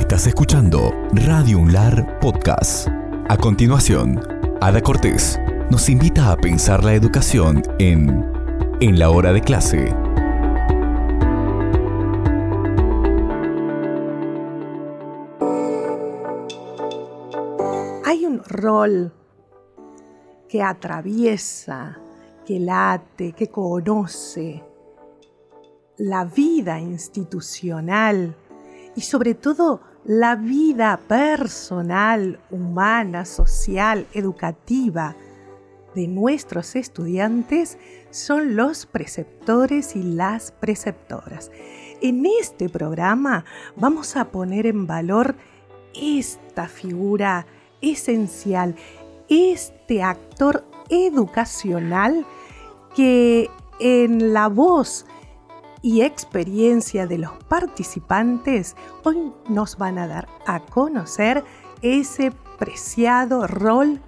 Estás escuchando Radio Unlar Podcast. A continuación, Ada Cortés nos invita a pensar la educación en En la hora de clase. Hay un rol que atraviesa, que late, que conoce la vida institucional y sobre todo la vida personal, humana, social, educativa de nuestros estudiantes son los preceptores y las preceptoras. En este programa vamos a poner en valor esta figura esencial, este actor educacional que en la voz y experiencia de los participantes, hoy nos van a dar a conocer ese preciado rol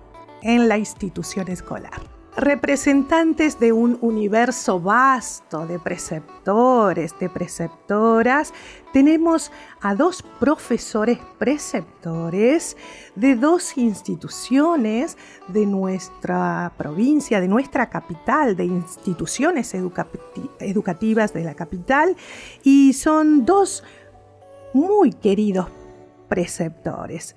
en la institución escolar representantes de un universo vasto de preceptores, de preceptoras, tenemos a dos profesores preceptores de dos instituciones de nuestra provincia, de nuestra capital, de instituciones educativas de la capital, y son dos muy queridos preceptores.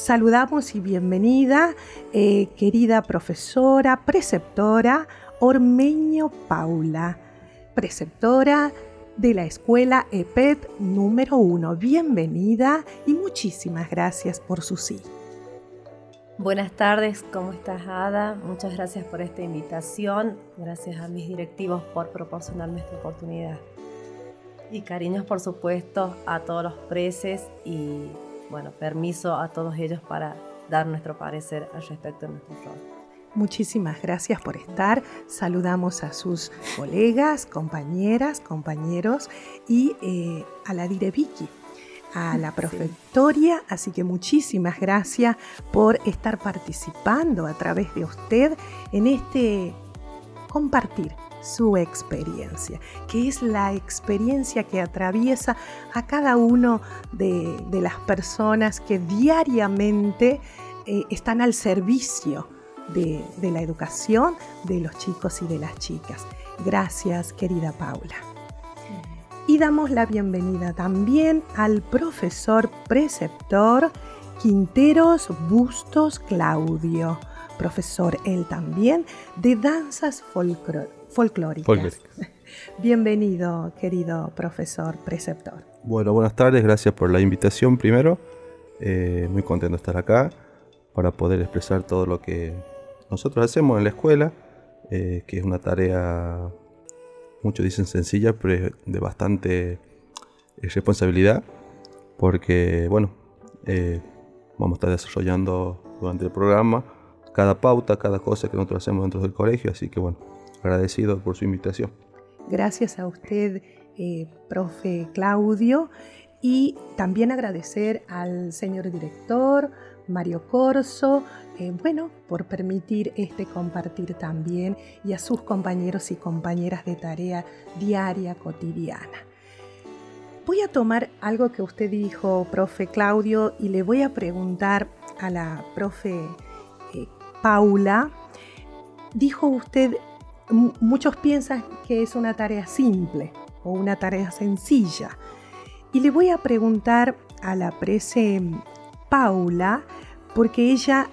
Saludamos y bienvenida, eh, querida profesora, preceptora Ormeño Paula, preceptora de la escuela EPET número 1. Bienvenida y muchísimas gracias por su sí. Buenas tardes, ¿cómo estás Ada? Muchas gracias por esta invitación, gracias a mis directivos por proporcionarme esta oportunidad. Y cariños por supuesto a todos los preces y bueno, permiso a todos ellos para dar nuestro parecer al respecto de nuestro rol. Muchísimas gracias por estar. Saludamos a sus colegas, compañeras, compañeros y eh, a la Dire Vicky, a la profectoria. Así que muchísimas gracias por estar participando a través de usted en este compartir su experiencia, que es la experiencia que atraviesa a cada uno de, las personas que diariamente eh, están al servicio de, de la educación de los chicos y de las chicas. Gracias, querida Paula. Y damos la bienvenida también al profesor preceptor Quinteros Bustos Claudio, profesor él también de danzas folclóricas folclóricas. Bienvenido, querido profesor preceptor. Bueno, buenas tardes, gracias por la invitación primero. Eh, muy contento de estar acá para poder expresar todo lo que nosotros hacemos en la escuela, eh, que es una tarea, muchos dicen sencilla, pero de bastante eh, responsabilidad, porque, bueno, vamos a estar desarrollando durante el programa cada pauta, cada cosa que nosotros hacemos dentro del colegio, así que, bueno, agradecido por su invitación. Gracias a usted, eh, profe Claudio, y también agradecer al señor director, Mario Corso, eh, bueno, por permitir este compartir también, y a sus compañeros y compañeras de tarea diaria, cotidiana. Voy a tomar algo que usted dijo, profe Claudio, y le voy a preguntar a la profe eh, Paula. Dijo usted muchos piensan que es una tarea simple o una tarea sencilla. Y le voy a preguntar a la prece Paula, porque ella,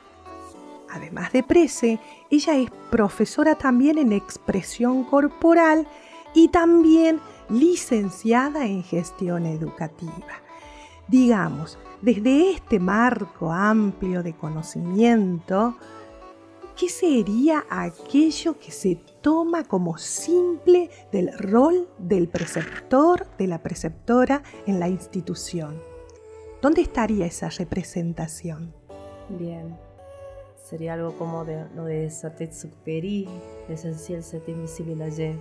además de prece, ella es profesora también en expresión corporal y también licenciada en gestión educativa. Digamos, desde este marco amplio de conocimiento, ¿qué sería aquello que se toma como simple del rol del preceptor, de la preceptora en la institución? ¿Dónde estaría esa representación? Bien, sería algo como de, lo de Satet Superi, esencial Set Invisible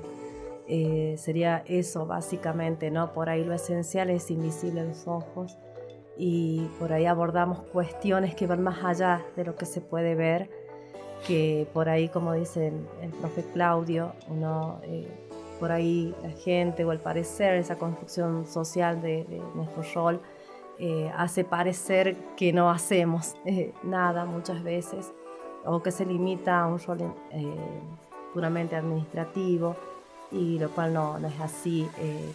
eh, sería eso básicamente, ¿no? Por ahí lo esencial es invisible a los ojos y por ahí abordamos cuestiones que van más allá de lo que se puede ver que por ahí, como dice el, profe Claudio, uno, eh, por ahí la gente o el parecer, esa construcción social de, nuestro rol, eh, hace parecer que no hacemos eh, nada muchas veces o que se limita a un rol puramente administrativo y lo cual no, no es así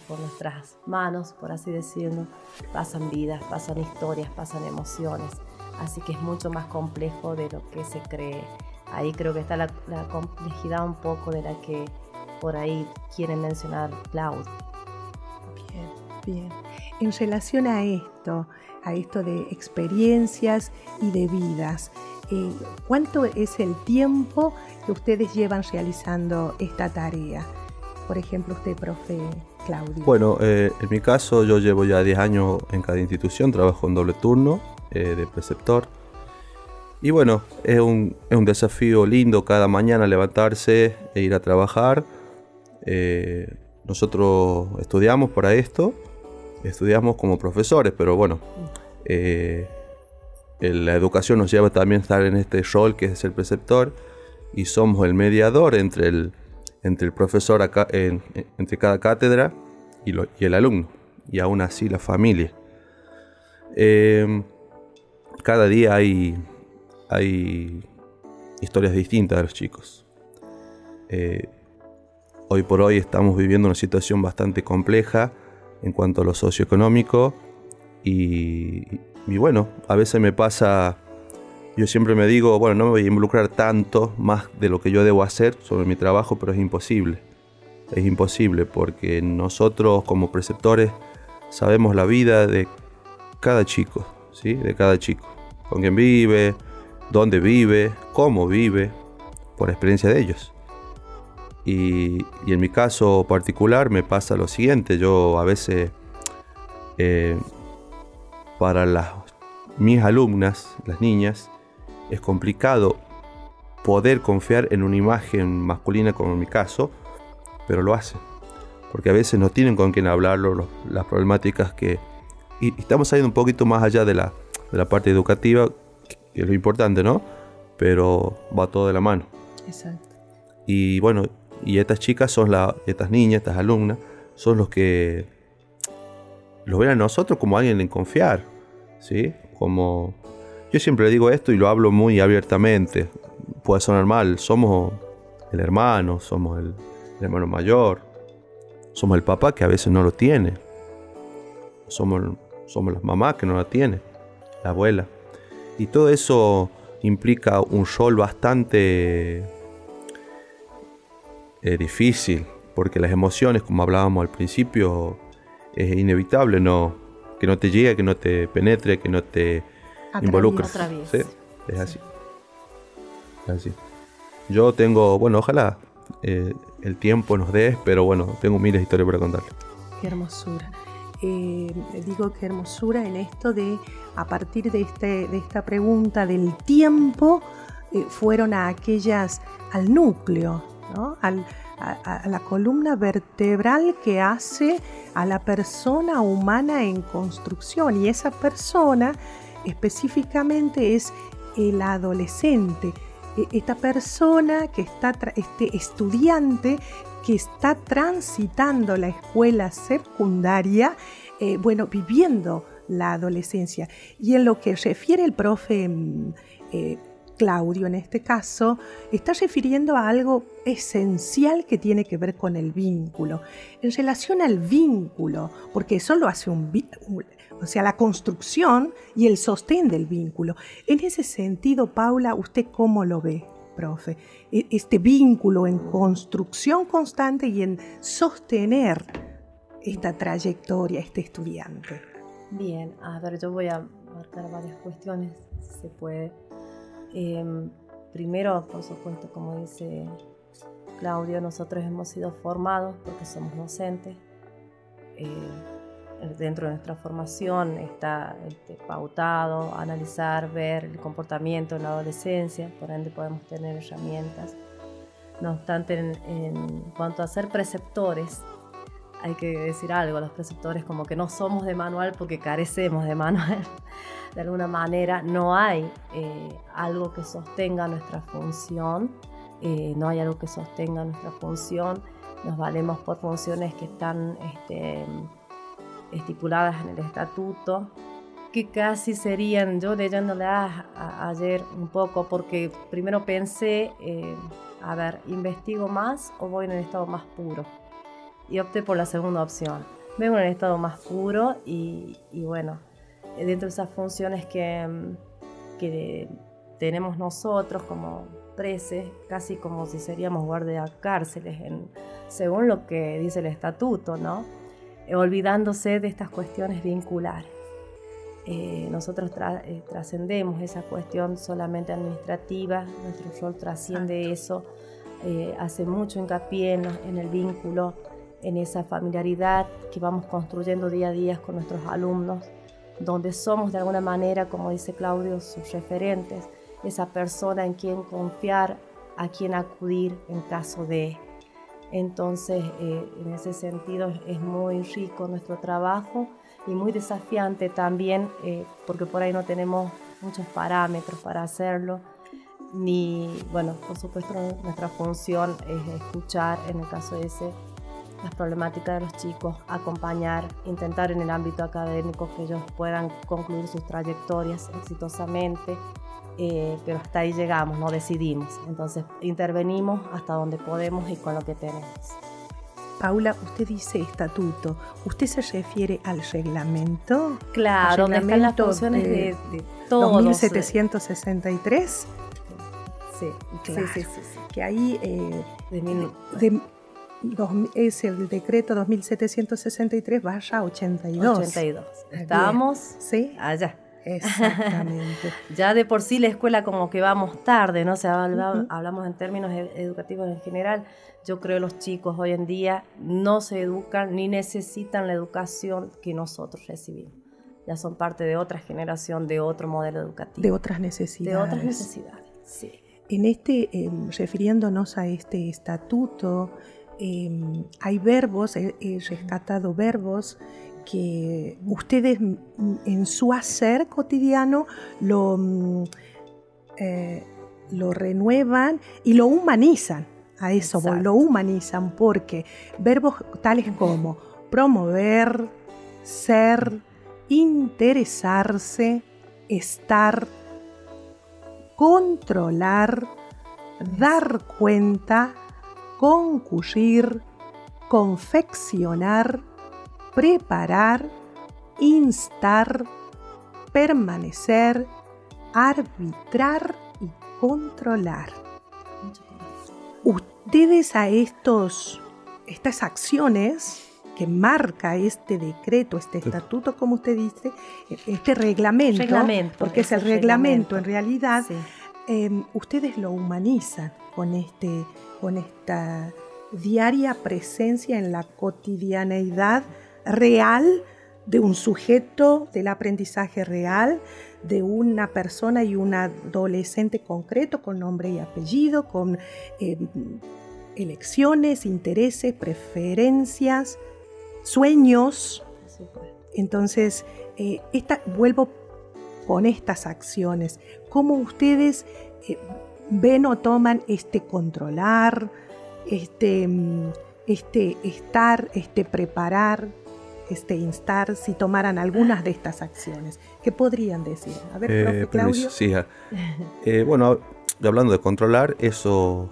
por nuestras manos, por así decirlo. Pasan vidas, pasan historias, pasan emociones, así que es mucho más complejo de lo que se cree. Ahí creo que está la, la complejidad un poco de la que por ahí quieren mencionar Cloud. Bien, bien. En relación a esto, a esto de experiencias y de vidas, eh, ¿cuánto es el tiempo que ustedes llevan realizando esta tarea? Por ejemplo, usted, profe Claudio. Bueno, eh, en mi caso yo llevo ya 10 años en cada institución, trabajo en doble turno eh, de preceptor. Y bueno, es un, es un desafío lindo cada mañana levantarse e ir a trabajar eh, nosotros estudiamos para esto, estudiamos como profesores, pero bueno, eh, la educación nos lleva también a estar en este rol que es el preceptor y somos el mediador entre el, entre el profesor entre cada cátedra y, el alumno, y aún así la familia. Eh, cada día hay, hay historias distintas de los chicos. Hoy por hoy estamos viviendo una situación bastante compleja en cuanto a lo socioeconómico y, bueno, a veces me pasa, yo siempre me digo, bueno, no me voy a involucrar tanto más de lo que yo debo hacer sobre mi trabajo, pero es imposible. Es imposible porque nosotros como preceptores sabemos la vida de cada chico, ¿sí? De cada chico. Con quién vive, dónde vive, cómo vive, por experiencia de ellos. Y, en mi caso particular me pasa lo siguiente, yo a veces eh, para las, mis alumnas, las niñas, es complicado poder confiar en una imagen masculina como en mi caso, pero lo hacen. Porque a veces no tienen con quién hablarlo, las problemáticas que... Y, estamos saliendo un poquito más allá de la, de la parte educativa, que es lo importante, ¿no? Pero va todo de la mano. Exacto. Y bueno, y estas chicas son las, estas niñas, estas alumnas, son los que los ven a nosotros como alguien en confiar, ¿sí? Como yo siempre digo esto y lo hablo muy abiertamente. Puede sonar mal, somos el hermano, somos el, hermano mayor, somos el papá que a veces no lo tiene, somos, somos las mamás que no la tiene, la abuela. Y todo eso implica un rol bastante es difícil, porque las emociones, como hablábamos al principio, es inevitable no, que no te llegue, que no te penetre, que no te involucre. ¿sí? Es así. así. Yo tengo, bueno, ojalá eh, el tiempo nos dé, pero bueno, tengo miles de historias para contarle. Qué hermosura. Eh, digo qué hermosura en esto de, a partir de, este, esta pregunta del tiempo, eh, fueron a aquellas, al núcleo, a, la columna vertebral que hace a la persona humana en construcción. Y esa persona específicamente es el adolescente. E, esta persona que está, este estudiante que está transitando la escuela secundaria, eh, bueno, viviendo la adolescencia. Y en lo que refiere el profe mm, eh, Claudio en este caso está refiriendo a algo esencial que tiene que ver con el vínculo. En relación al vínculo, porque eso lo hace un, o sea, la construcción y el sostén del vínculo. En ese sentido, Paula, ¿usted cómo lo ve, profe? E, este vínculo en construcción constante y en sostener esta trayectoria, este estudiante. Bien, a ver, yo voy a marcar varias cuestiones, si se puede. Em, primero, por supuesto, como dice Claudio, nosotros hemos sido formados porque somos docentes. Eh, dentro de nuestra formación está este, pautado analizar, ver el comportamiento en la adolescencia, por ende podemos tener herramientas. No obstante, en, en cuanto a ser preceptores, hay que decir algo, los preceptores como que no somos de manual porque carecemos de manual de alguna manera no hay eh, algo que sostenga nuestra función, eh, no hay algo que sostenga nuestra función, nos valemos por funciones que están este, estipuladas en el estatuto que casi serían, yo leyéndola ayer un poco, porque primero pensé, eh, a ver, ¿investigo más o voy en el estado más puro? Y opté por la segunda opción. Vengo en el estado más puro y, bueno, dentro de esas funciones que, que tenemos nosotros como preses, casi como si seríamos guardia cárceles, en, según lo que dice el estatuto, ¿no? Olvidándose de estas cuestiones vinculares. Eh, nosotros eh, trascendemos esa cuestión solamente administrativa, nuestro rol trasciende eso, eh, hace mucho hincapié en, el vínculo, en esa familiaridad que vamos construyendo día a día con nuestros alumnos, donde somos de alguna manera, como dice Claudio, sus referentes, esa persona en quien confiar, a quien acudir en caso de... Entonces, en ese sentido es muy rico nuestro trabajo y muy desafiante también, eh, porque por ahí no tenemos muchos parámetros para hacerlo. Ni, bueno, por supuesto nuestra función es escuchar, en el caso ese, las problemáticas de los chicos, acompañar, intentar en el ámbito académico que ellos puedan concluir sus trayectorias exitosamente, eh, pero hasta ahí llegamos, no decidimos. Entonces intervenimos hasta donde podemos y con lo que tenemos. Paula, usted dice estatuto, ¿usted se refiere al reglamento? Claro, donde están las funciones de, de todos. 2763. Sí, claro, sí, sí, sí, Que ahí eh, de, es el decreto 2763 vaya 82. 82. Estamos ¿Sí? allá. Exactamente. ya de por sí la escuela como que vamos tarde, ¿no? O sea, hablamos en términos educativos en general. Yo creo que los chicos hoy en día no se educan ni necesitan la educación que nosotros recibimos. Ya son parte de otra generación, de otro modelo educativo. De otras necesidades. De otras necesidades, sí. En este, em, refiriéndonos a este estatuto, em, hay verbos, he, rescatado verbos que ustedes en su hacer cotidiano lo, mm, eh, lo renuevan y lo humanizan. A eso lo humanizan porque verbos tales como promover, ser, interesarse, estar, controlar, dar cuenta, concurrir, confeccionar, preparar, instar, permanecer, arbitrar y controlar. Ustedes a estos, estas acciones que marca este decreto, este estatuto, como usted dice, este reglamento, porque es el reglamento, en realidad, em, ustedes lo humanizan con, este, con esta diaria presencia en la cotidianeidad real de un sujeto del aprendizaje real, de una persona y un adolescente concreto con nombre y apellido, con eh, elecciones, intereses, preferencias, sueños. Entonces, eh, vuelvo con estas acciones. ¿Cómo ustedes eh, ven o toman este controlar, este, este estar, este preparar, este instar, si tomaran algunas de estas acciones? ¿Qué podrían decir? A ver, eh, Claudio. Sí, ah, eh, bueno, hablando de controlar, eso,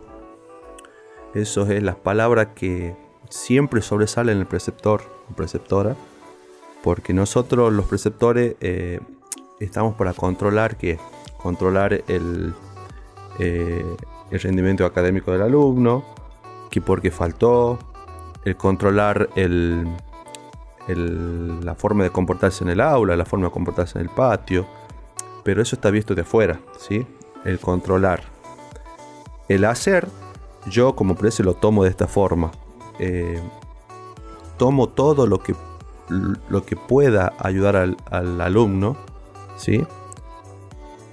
eso es las palabras que siempre sobresalen en el preceptor o preceptora, porque nosotros los preceptores eh, estamos para controlar que controlar el, el rendimiento académico del alumno, que porque faltó, el controlar el, la forma de comportarse en el aula, la forma de comportarse en el patio, pero eso está visto de afuera, ¿sí? El controlar. El hacer, yo como precio lo tomo de esta forma. Eh, tomo todo lo que, lo que pueda ayudar al, alumno, ¿sí?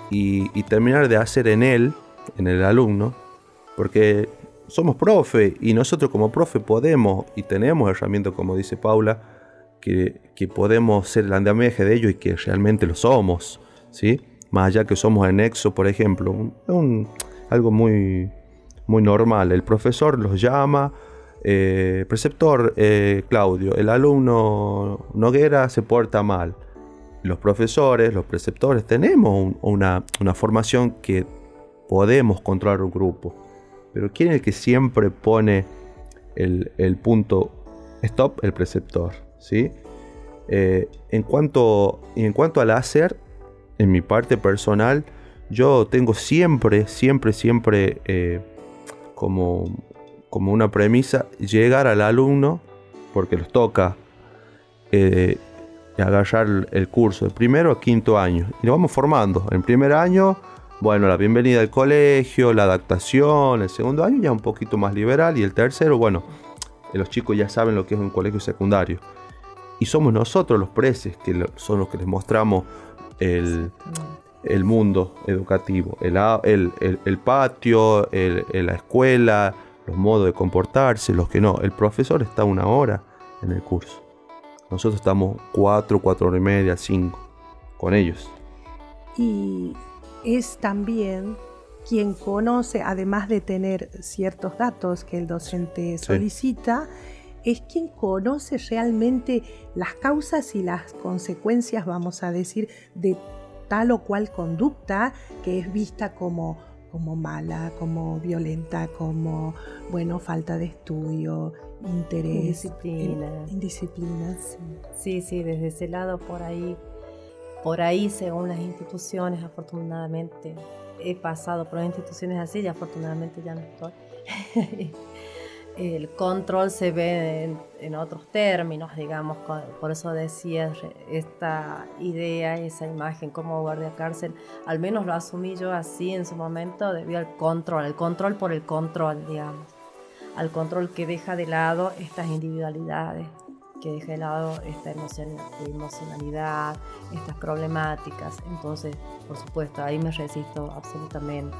Y, y, terminar de hacer en él, en el alumno, porque somos profe y nosotros como profe podemos y tenemos herramientas, como dice Paula, que, podemos ser el andamiaje de ellos y que realmente lo somos, ¿sí? Más allá que somos anexo, por ejemplo, un, algo muy, muy normal. El profesor los llama, preceptor eh, Claudio, el alumno Noguera se porta mal. los profesores, los preceptores, tenemos una, formación que podemos controlar un grupo. Pero ¿quién es el que siempre pone el, punto stop? El preceptor. ¿Sí? Eh, en, cuanto, en cuanto al hacer, en mi parte personal, yo tengo siempre, siempre, siempre eh, como, como una premisa llegar al alumno, porque los toca eh, agarrar el curso de primero a quinto año. Y lo vamos formando. En primer año, bueno, la bienvenida al colegio, la adaptación. El segundo año ya un poquito más liberal. Y el tercero, bueno, los chicos ya saben lo que es un colegio secundario. Y somos nosotros los preces que son los que les mostramos el, el mundo educativo, el, el, patio, la escuela, los modos de comportarse, los que no. El profesor está una hora en el curso. Nosotros estamos cuatro, cuatro horas y media, cinco con ellos. Y es también quien conoce, además de tener ciertos datos que el docente solicita, es quien conoce realmente las causas y las consecuencias, vamos a decir, de tal o cual conducta que es vista como, como mala, como violenta, como, bueno, falta de estudio, interés, indisciplina. indisciplina. Sí. sí, desde ese lado por ahí, por ahí según las instituciones, afortunadamente he pasado por instituciones así y afortunadamente ya no estoy. el control se ve en, otros términos, digamos, por eso decía esta idea, esa imagen como guardia cárcel, al menos lo asumí yo así en su momento debido al control, el control por el control, digamos, al control que deja de lado estas individualidades, que deja de lado esta emocionalidad, estas problemáticas, entonces, por supuesto, ahí me resisto absolutamente.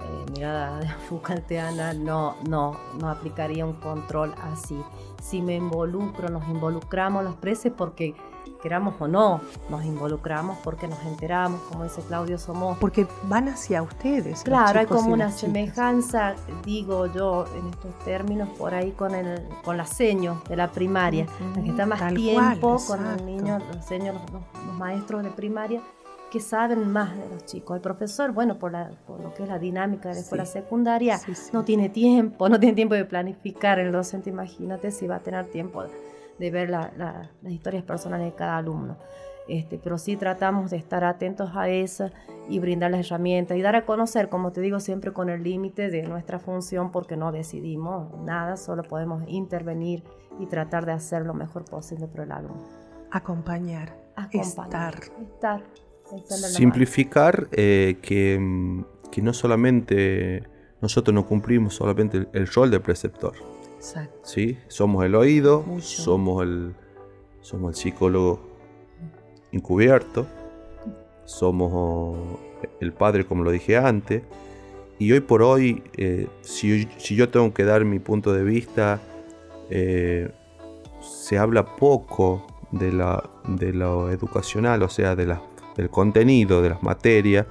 Eh, mirada Foucaultiana, no, no, no aplicaría un control así. Si me involucro, nos involucramos los presos porque queramos o no, nos involucramos porque nos enteramos, como dice Claudio, somos... Porque van hacia ustedes. Claro, hay como una semejanza, digo yo, en estos términos, por ahí con el con la seño de la primaria, la que está más tiempo con el niño, los seños, los maestros de primaria, que saben más de los chicos. El profesor, bueno, por, lo que es la dinámica de la escuela secundaria, no tiene tiempo, no tiene tiempo de planificar el docente. Imagínate si va a tener tiempo de ver las historias personales de cada alumno. Este, pero sí tratamos de estar atentos a eso y brindar las herramientas y dar a conocer, como te digo, siempre con el límite de nuestra función, porque no decidimos nada, solo podemos intervenir y tratar de hacer lo mejor posible por el alumno. Acompañar, Acompañar estar. estar Simplificar eh, que, que, no solamente nosotros no cumplimos solamente el, rol de preceptor. Exacto. ¿sí? Somos el oído, somos el, somos el psicólogo encubierto, somos el padre como lo dije antes. Y hoy por hoy, eh, si, si, yo tengo que dar mi punto de vista, eh, se habla poco de, la, de lo educacional, o sea, de las del contenido, de las materias,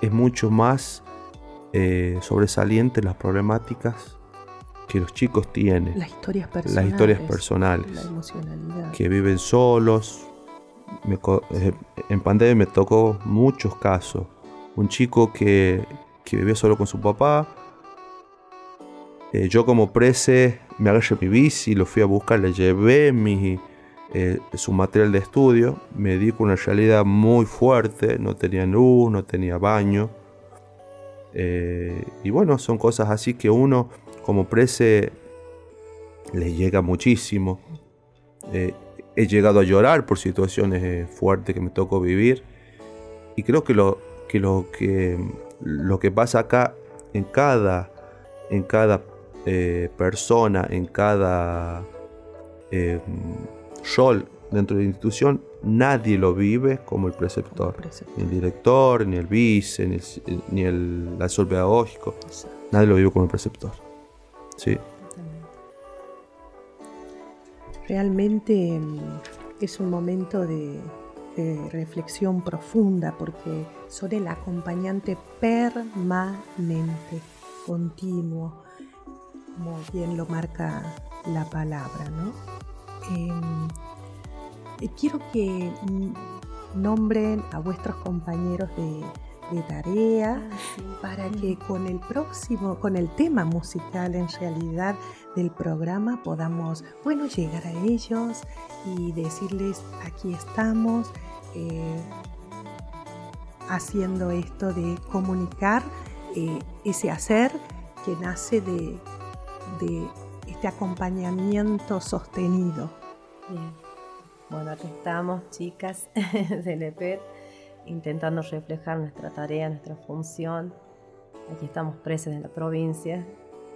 es mucho más eh, sobresaliente las problemáticas que los chicos tienen. Las historias personales. Las historias personales. La emocionalidad. Que viven solos. Eh, en pandemia me tocó muchos casos. Un chico que, que vivía solo con su papá. Eh, yo como prese me agarré mi bici, lo fui a buscar, le llevé mi eh, su material de estudio, me di una realidad muy fuerte, no tenía luz, no tenía baño. Eh, y bueno, son cosas así que uno como prese le llega muchísimo. Eh, he llegado a llorar por situaciones fuertes que me tocó vivir. Y creo que lo que, lo que, lo que pasa acá en cada, en cada persona, en cada rol dentro de la institución, nadie lo vive como el preceptor. Ni el director, ni el vice, ni el, asesor pedagógico. Nadie lo vive como el preceptor. Sí. Realmente mm, es un momento de, reflexión profunda porque son el acompañante permanente, continuo, como bien lo marca la palabra, ¿no? Em, eh, quiero que nombren a vuestros compañeros de, tarea Ah, para que con el próximo, con el tema musical en realidad del programa podamos, bueno, llegar a ellos y decirles aquí estamos eh, haciendo esto de comunicar eh, ese hacer que nace de, de este acompañamiento sostenido. Bien. Bueno, aquí estamos, chicas del EPET, intentando reflejar nuestra tarea, nuestra función. Aquí estamos presos en la provincia,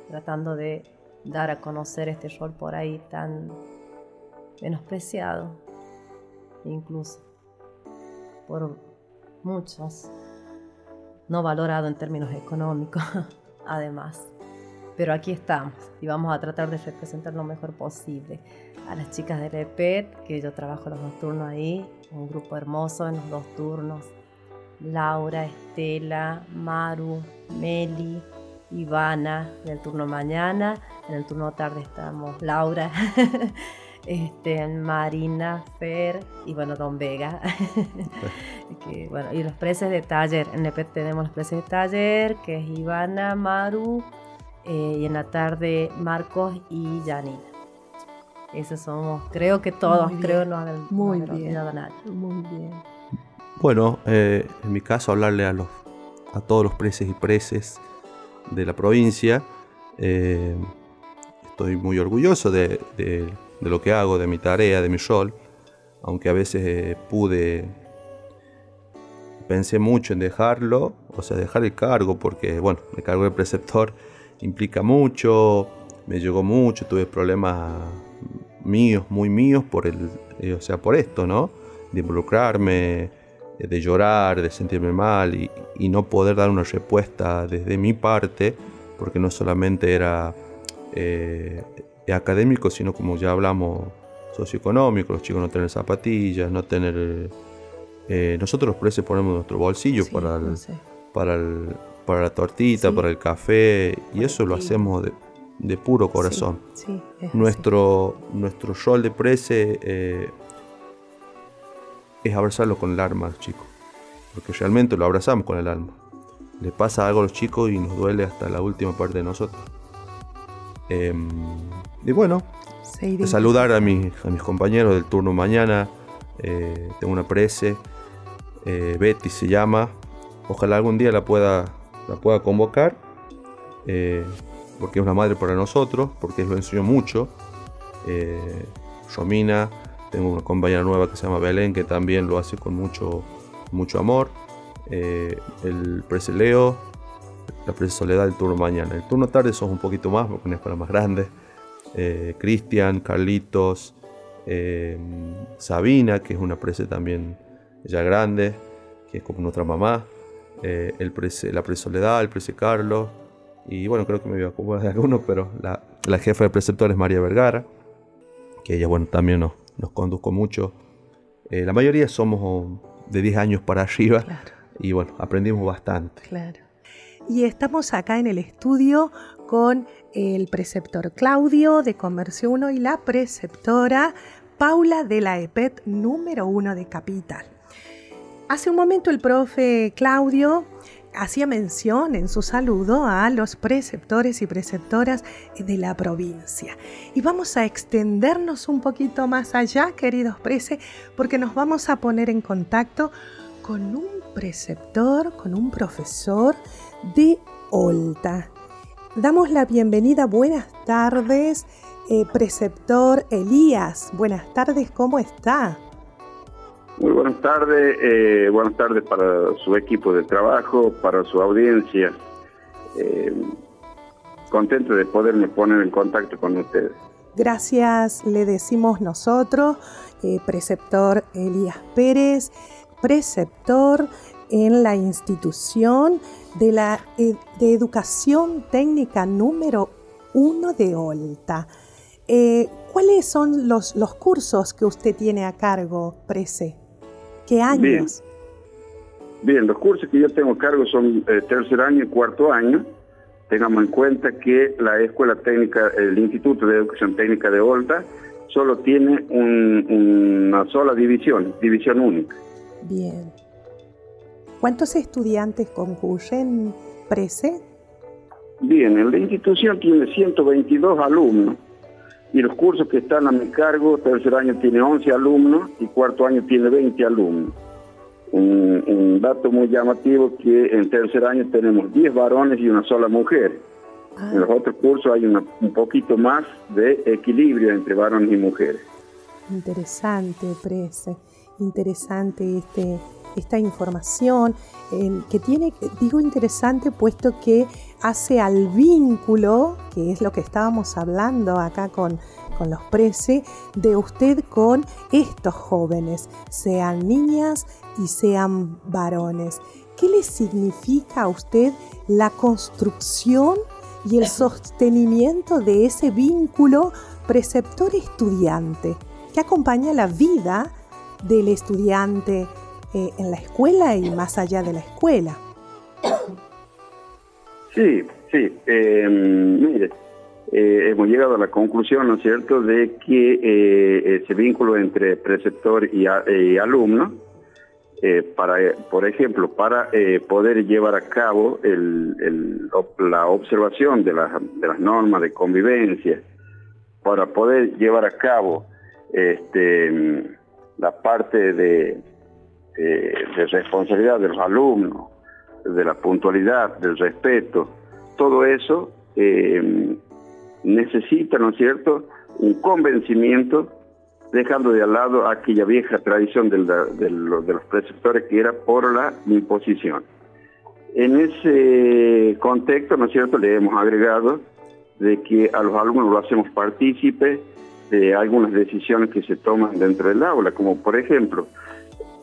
tratando de dar a conocer este rol por ahí tan menospreciado, incluso por muchos, no valorado en términos económicos, además. Pero aquí estamos y vamos a tratar de representar lo mejor posible a las chicas del EPET, que yo trabajo los dos turnos ahí, un grupo hermoso en los dos turnos. Laura, Estela, Maru, Meli, Ivana en el turno mañana, en el turno tarde estamos Laura, este, Marina, Fer y bueno, Don Vega. que, bueno, y los preces de taller, en EPET tenemos los preces de taller, que es Ivana, Maru, eh, y en la tarde Marcos y Janina. Esos somos, creo que todos, creo no haber, muy no haber bien. olvidado a nadie. Muy bien. Bueno, eh, en mi caso hablarle a, los, a todos los preces y preces de la provincia. Eh, estoy muy orgulloso de, de- de lo que hago, de mi tarea, de mi rol, aunque a veces eh, pude, pensé mucho en dejarlo, o sea, dejar el cargo, porque bueno, el cargo de preceptor implica mucho, me llegó mucho, tuve problemas míos, muy míos, por el, eh, o sea, por esto, ¿no? De involucrarme, eh, de llorar, de sentirme mal y, y no poder dar una respuesta desde mi parte, porque no solamente era eh, académico, sino como ya hablamos, socioeconómico, los chicos no tener zapatillas, no tener... eh, nosotros los presos ponemos nuestro bolsillo Sí, para, el- no sé. para, el- para la tortita, Sí. para el café, y eso lo hacemos de, de puro corazón. Sí, sí. Nuestro, nuestro rol de prese eh, es abrazarlo con el alma, chicos. Porque realmente lo abrazamos con el alma. Le pasa algo a los chicos y nos duele hasta la última parte de nosotros. Em, y bueno, de saludar a mis, a mis compañeros del turno mañana. eh, tengo una prese, eh, Betty se llama. Ojalá algún día la pueda, la pueda convocar, eh, porque es una madre para nosotros, porque lo enseñó mucho. Eh, Romina, tengo una compañera nueva que se llama Belén, que también lo hace con mucho, mucho amor. Eh, el prese Leo, la prese Soledad, el turno mañana. El turno tarde son un poquito más, porque es para más grandes eh, Cristian, Carlitos, eh, Sabina, que es una prese también ya grande, que es como nuestra mamá, eh, el prese- la prese Soledad, el prese Carlos, y bueno, creo que me voy a de algunos, pero la, la jefa de preceptores es María Vergara, que ella, bueno, también nos, nos conduzco mucho. Eh, la mayoría somos de 10 años para arriba, Claro. y bueno, aprendimos bastante. Claro. Y estamos acá en el estudio con el preceptor Claudio de Comercio 1 y la preceptora Paula de la EPET número 1 de Capital. Hace un momento el profe Claudio hacía mención en su saludo a los preceptores y preceptoras de la provincia. Y vamos a extendernos un poquito más allá, queridos prece, porque nos vamos a poner en contacto con un preceptor, con un profesor de Olta. Damos la bienvenida, buenas tardes, eh, preceptor Elías. Buenas tardes, ¿cómo está? Muy buenas tardes, eh, buenas tardes para su equipo de trabajo, para su audiencia. Eh, contento de poderme poner en contacto con ustedes. Gracias, le decimos nosotros, eh, preceptor Elías Pérez, preceptor en la institución de la e- de educación técnica número uno de Olta. Eh, ¿Cuáles son los, los cursos que usted tiene a cargo, Prece? ¿Qué años? Bien, los cursos que yo tengo a cargo son eh, tercer año y cuarto año. Tengamos en cuenta que la Escuela Técnica, el Instituto de Educación Técnica de Olta, solo tiene un- una sola división, división única. Bien. ¿Cuántos estudiantes concurren, Prese? Bien, la institución tiene 122 alumnos y los cursos que están a mi cargo, tercer año tiene 11 alumnos y cuarto año tiene 20 alumnos. Un, dato muy llamativo que en tercer año tenemos 10 varones y una sola mujer. En los otros cursos hay un poquito más de equilibrio entre varones y mujeres. Interesante, Prese, interesante este, esta información que tiene, digo interesante puesto que hace al vínculo, que es lo que estábamos hablando acá con, con los Prese, de usted con estos jóvenes, sean niñas y sean varones. ¿Qué le significa a usted la construcción y el sostenimiento de ese vínculo preceptor-estudiante que acompaña la vida del estudiante eh, en la escuela y más allá de la escuela? Sí, sí. Em, mire, eh, hemos llegado a la conclusión, ¿no es cierto?, de que eh, ese vínculo entre preceptor y, alumno, para, por ejemplo, para poder llevar a cabo la observación de, las normas de convivencia, para poder llevar a cabo este, la parte de responsabilidad de los alumnos, de la puntualidad, del respeto, todo eso eh, necesita, ¿no es cierto?, un convencimiento, dejando de al lado aquella vieja tradición de los preceptores que era por la imposición. En ese contexto, ¿no es cierto?, le hemos agregado de que a los alumnos lo hacemos partícipe de algunas decisiones que se toman dentro del aula, como por ejemplo,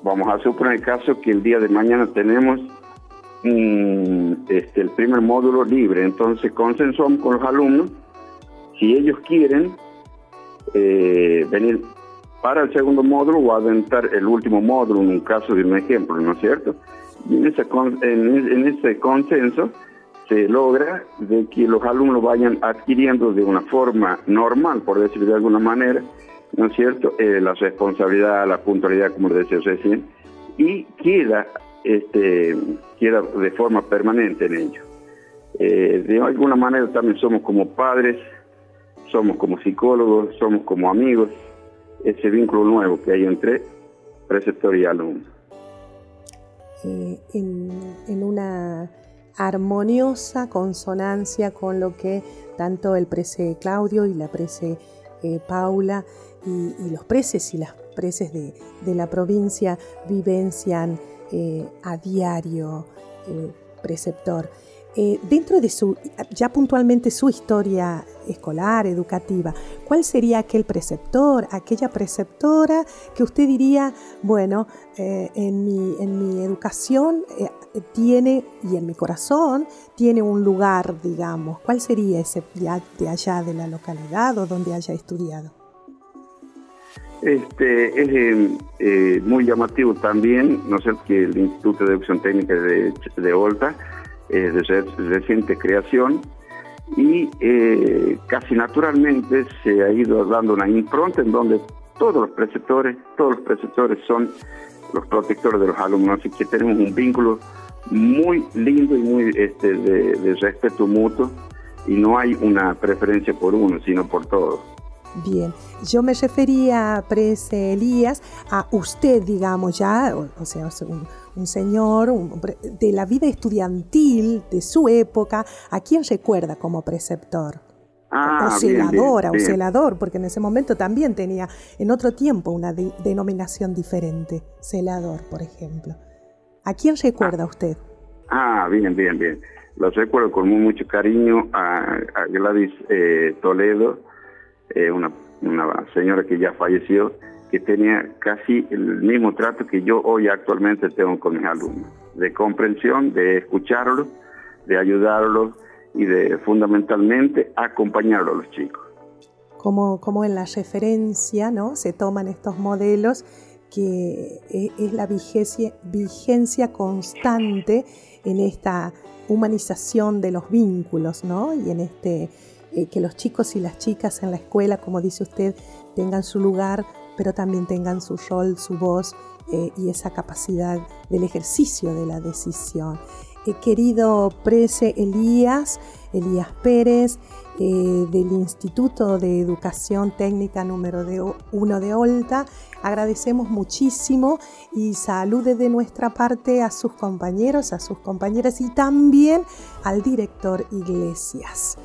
vamos a suponer el caso que el día de mañana tenemos mm, este, el primer módulo libre, entonces consensuamos con los alumnos si ellos quieren eh, venir para el segundo módulo o adentar el último módulo, en un caso de un ejemplo, ¿no es cierto? Y en ese, en ese consenso se logra de que los alumnos vayan adquiriendo de una forma normal, por decirlo de alguna manera, ¿no es cierto?, eh, la responsabilidad, la puntualidad, como decía recién, y queda, este, queda de forma permanente en ello. Eh, de alguna manera también somos como padres, somos como psicólogos, somos como amigos, ese vínculo nuevo que hay entre preceptor y alumno. Eh, en, una armoniosa consonancia con lo que tanto el prece Claudio y la prece Paula y, los preces y las preces de, la provincia vivencian eh, a diario, eh, preceptor. Eh, dentro de su, ya puntualmente su historia escolar, educativa, ¿cuál sería aquel preceptor, aquella preceptora que usted diría, bueno, en, mi, en mi educación tiene, y en mi corazón, tiene un lugar, digamos? ¿Cuál sería ese de allá de la localidad o donde haya estudiado? Este, es eh, eh, muy llamativo también, no sé, que el Instituto de Educación Técnica de, de Olta es de reciente creación y eh, casi naturalmente se ha ido dando una impronta en donde todos los preceptores, todos los preceptores son los protectores de los alumnos, así que tenemos un vínculo muy lindo y muy este, de respeto mutuo y no hay una preferencia por uno, sino por todos. Bien, yo me refería, Prese Elías, a usted, digamos, ya, o, sea, un, señor de la vida estudiantil de su época, ¿a quién recuerda como preceptor? Ah, o celadora, o celador, porque en ese momento también tenía en otro tiempo una denominación diferente, celador, por ejemplo. ¿A quién recuerda ah. usted? Ah, bien, bien, bien. Lo recuerdo con mucho cariño a, Gladys eh, Toledo, eh, una, una señora que ya falleció, que tenía casi el mismo trato que yo hoy actualmente tengo con mis alumnos, de comprensión, de escucharlos, de ayudarlos y de fundamentalmente acompañarlos a los chicos. Como, como en la referencia ¿no? se toman estos modelos que e, es la vigencia, vigencia constante en esta humanización de los vínculos ¿no? y en este eh, que los chicos y las chicas en la escuela, como dice usted, tengan su lugar pero también tengan su rol, su voz eh, y esa capacidad del ejercicio de la decisión. Eh, querido Prese Elías, Elías Pérez, del Instituto de Educación Técnica número 1 de Olta. Agradecemos muchísimo y salude de nuestra parte a sus compañeros, a sus compañeras y también al director Iglesias.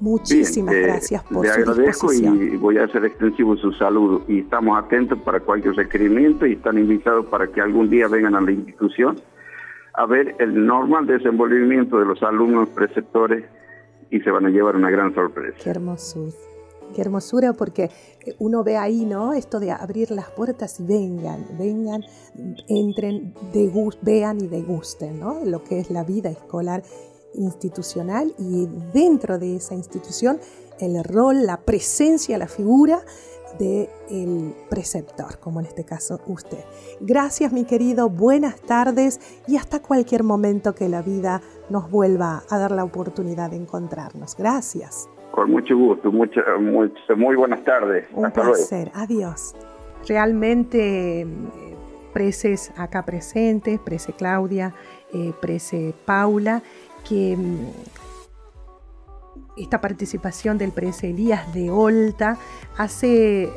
Muchísimas Bien, eh, gracias por le su agradezco y voy a hacer extensivo su saludo y estamos atentos para cualquier requerimiento y están invitados para que algún día vengan a la institución a ver el normal desenvolvimiento de los alumnos preceptores y se van a llevar una gran sorpresa. Qué hermosura. Qué hermosura porque uno ve ahí, ¿no? Esto de abrir las puertas y vengan, vengan, entren, vean y degusten, ¿no? Lo que es la vida escolar institucional y dentro de esa institución el rol, la presencia, la figura del preceptor, como en este caso usted. Gracias mi querido, buenas tardes y hasta cualquier momento que la vida nos vuelva a dar la oportunidad de encontrarnos. Gracias. Con mucho gusto, mucha, mucha- muy buenas tardes. Un Hasta luego. placer. Adiós. Realmente, eh, preces acá presentes, prece Claudia, eh, prece Paula, que mm, esta participación del prece Elías de Olta hace,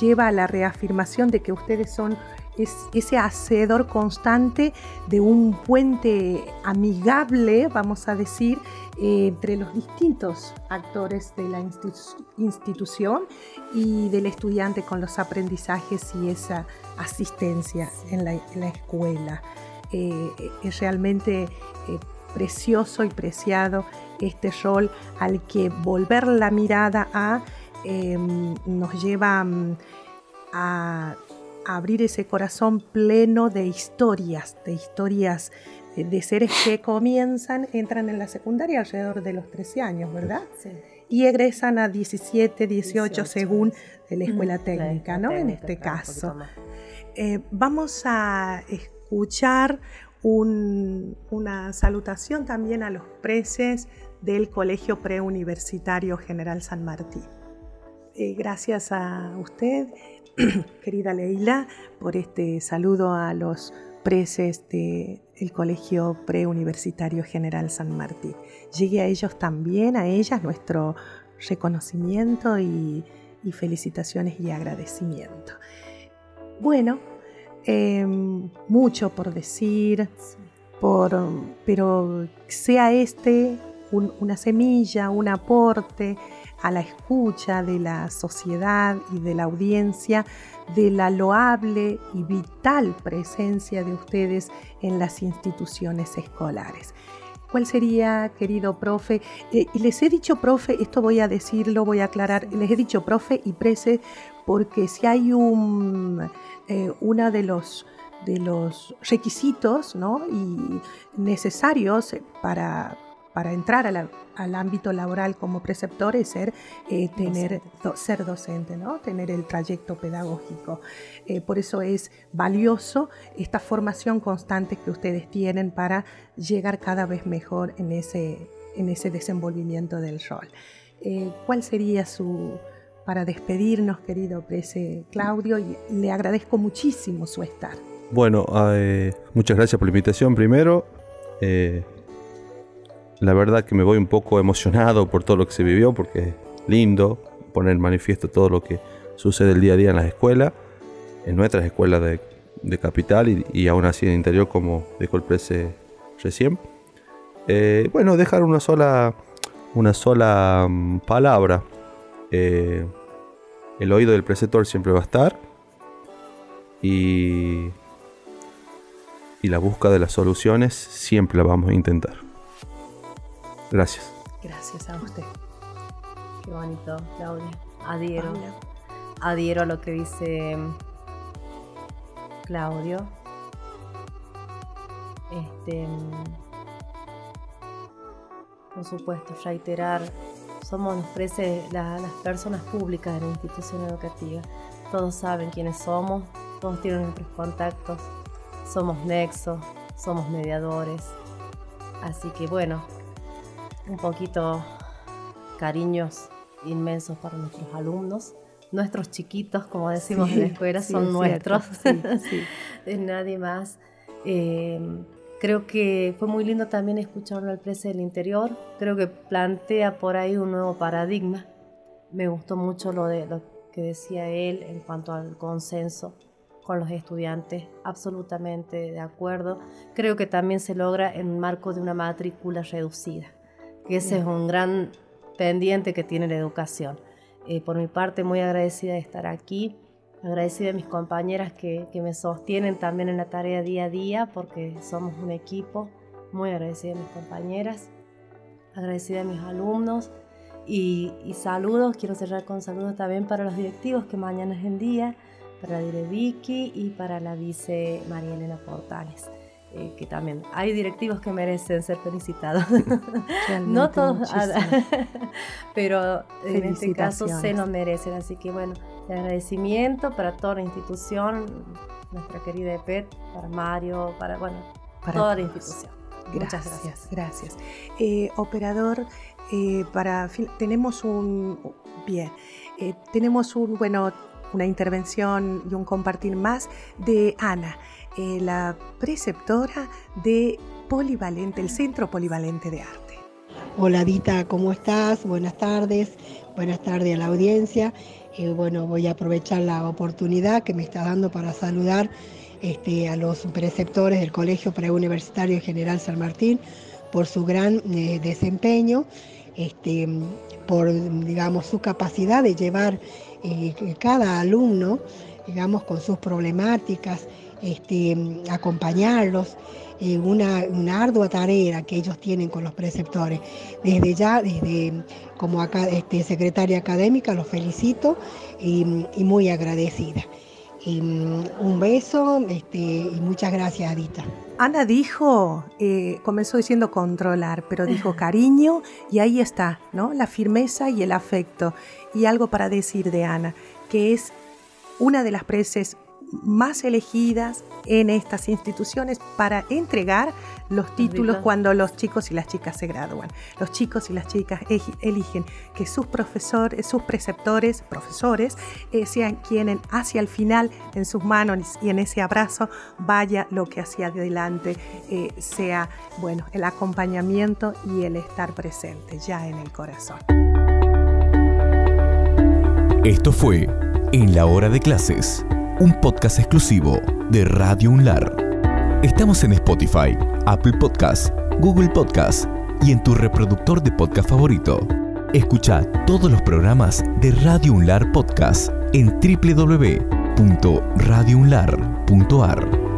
lleva a la reafirmación de que ustedes son es- ese hacedor constante de un puente amigable, vamos a decir, eh, entre los distintos actores de la institu- institución y del estudiante con los aprendizajes y esa asistencia en la, en la escuela. Eh, es realmente eh, precioso y preciado este rol al que volver la mirada a eh, nos lleva mm, a, a abrir ese corazón pleno de historias, de historias eh, de seres que comienzan, entran en la secundaria alrededor de los 13 años, ¿verdad? Sí. Y egresan a 17, 18, 18, según la escuela La técnica, ¿no? En este caso. Eh, vamos a escuchar un- una salutación también a los preces del Colegio Preuniversitario General San Martín. Eh, gracias a usted, querida Leila, por este saludo a los preces del Colegio Preuniversitario General San Martín. Llegue a ellos también, a ellas, nuestro reconocimiento y, y felicitaciones y agradecimiento. Bueno, eh, mucho por decir, por, pero sea este un- una semilla, un aporte a la escucha de la sociedad y de la audiencia de la loable y vital presencia de ustedes en las instituciones escolares. ¿Cuál sería, querido profe? Eh, y les he dicho, profe, esto voy a decirlo, voy a aclarar, les he dicho, profe y prece, porque si hay un, eh, una de los, de los requisitos ¿no? y necesarios para, para entrar a la- al ámbito laboral como preceptor es ser, eh, tener, do- ser docente, ¿no? tener el trayecto pedagógico. Eh, por eso es valioso esta formación constante que ustedes tienen para llegar cada vez mejor en ese, en ese desenvolvimiento del rol. Eh, ¿Cuál sería su, para despedirnos, querido Prese Claudio? Y le agradezco muchísimo su estar. Bueno, eh, muchas gracias por la invitación primero. Eh, la verdad que me voy un poco emocionado por todo lo que se vivió, porque es lindo poner en manifiesto todo lo que sucede el día a día en las escuelas, en nuestras escuelas de, capital y, y aún así en interior, como dijo el prese recién. Eh, bueno, dejar una sola, una sola mm, palabra. El oído del preceptor siempre va a estar. Y y la búsqueda de las soluciones siempre la vamos a intentar. Gracias. Gracias a usted. Qué bonito, Claudia. Adhiero. Adhiero a lo que dice Claudio. Este, por supuesto, reiterar, somos los prece- la- las personas públicas de la institución educativa. Todos saben quiénes somos, todos tienen nuestros contactos, somos nexos, somos mediadores. Así que bueno, un poquito cariños inmensos para nuestros alumnos, nuestros chiquitos, como decimos en la escuela, son nuestros, de nadie más. Em, creo que fue muy lindo también escucharlo al Prese del Interior, creo que plantea por ahí un nuevo paradigma. Me gustó mucho lo, de, lo que decía él en cuanto al consenso con los estudiantes, absolutamente de acuerdo. Creo que también se logra en un marco de una matrícula reducida, que ese es un gran pendiente que tiene la educación. Eh, por mi parte, muy agradecida de estar aquí, agradecida a mis compañeras que, que, me sostienen también en la tarea día a día, porque somos un equipo, muy agradecida a mis compañeras, agradecida a mis alumnos y, y saludos, quiero cerrar con saludos también para los directivos, que mañana es el día, para la dire Vicky y para la vice María Elena Portales. Eh, que también hay directivos que merecen ser felicitados. no todos, pero en este caso se lo merecen. Así que bueno, el agradecimiento para toda la institución, nuestra querida EPET, para Mario, para, bueno, para toda la institución. Gracias, Muchas gracias. Gracias. Eh, operador, eh, para tenemos un bien, tenemos un bueno una intervención y un compartir más de Ana, eh, la preceptora de Polivalente, el Centro Polivalente de Arte. Hola Dita, ¿cómo estás? Buenas tardes, buenas tardes a la audiencia. Eh, bueno, voy a aprovechar la oportunidad que me está dando para saludar este, a los preceptores del Colegio Preuniversitario General San Martín por su gran eh, desempeño, este, por digamos su capacidad de llevar cada alumno, digamos, con sus problemáticas, este, acompañarlos, en eh, una, ardua tarea que ellos tienen con los preceptores. Desde ya, desde como acá, este, secretaria académica, los felicito y, muy agradecida. Mm, un beso este, y muchas gracias, Adita. Ana dijo, eh, comenzó diciendo controlar, pero dijo cariño y ahí está, ¿no? La firmeza y el afecto y algo para decir de Ana, que es una de las preces más elegidas en estas instituciones para entregar los títulos cuando los chicos y las chicas se gradúan. Los chicos y las chicas eligen que sus profesores, sus preceptores, profesores, eh, sean quienes hacia el final en sus manos y en ese abrazo vaya lo que hacia adelante eh, sea, bueno, el acompañamiento y el estar presente ya en el corazón. Esto fue En la hora de clases, un podcast exclusivo de Radio Unlar. Estamos en Spotify, Apple Podcasts, Google Podcasts y en tu reproductor de podcast favorito. Escucha todos los programas de Radio Unlar Podcast en www.radiounlar.ar.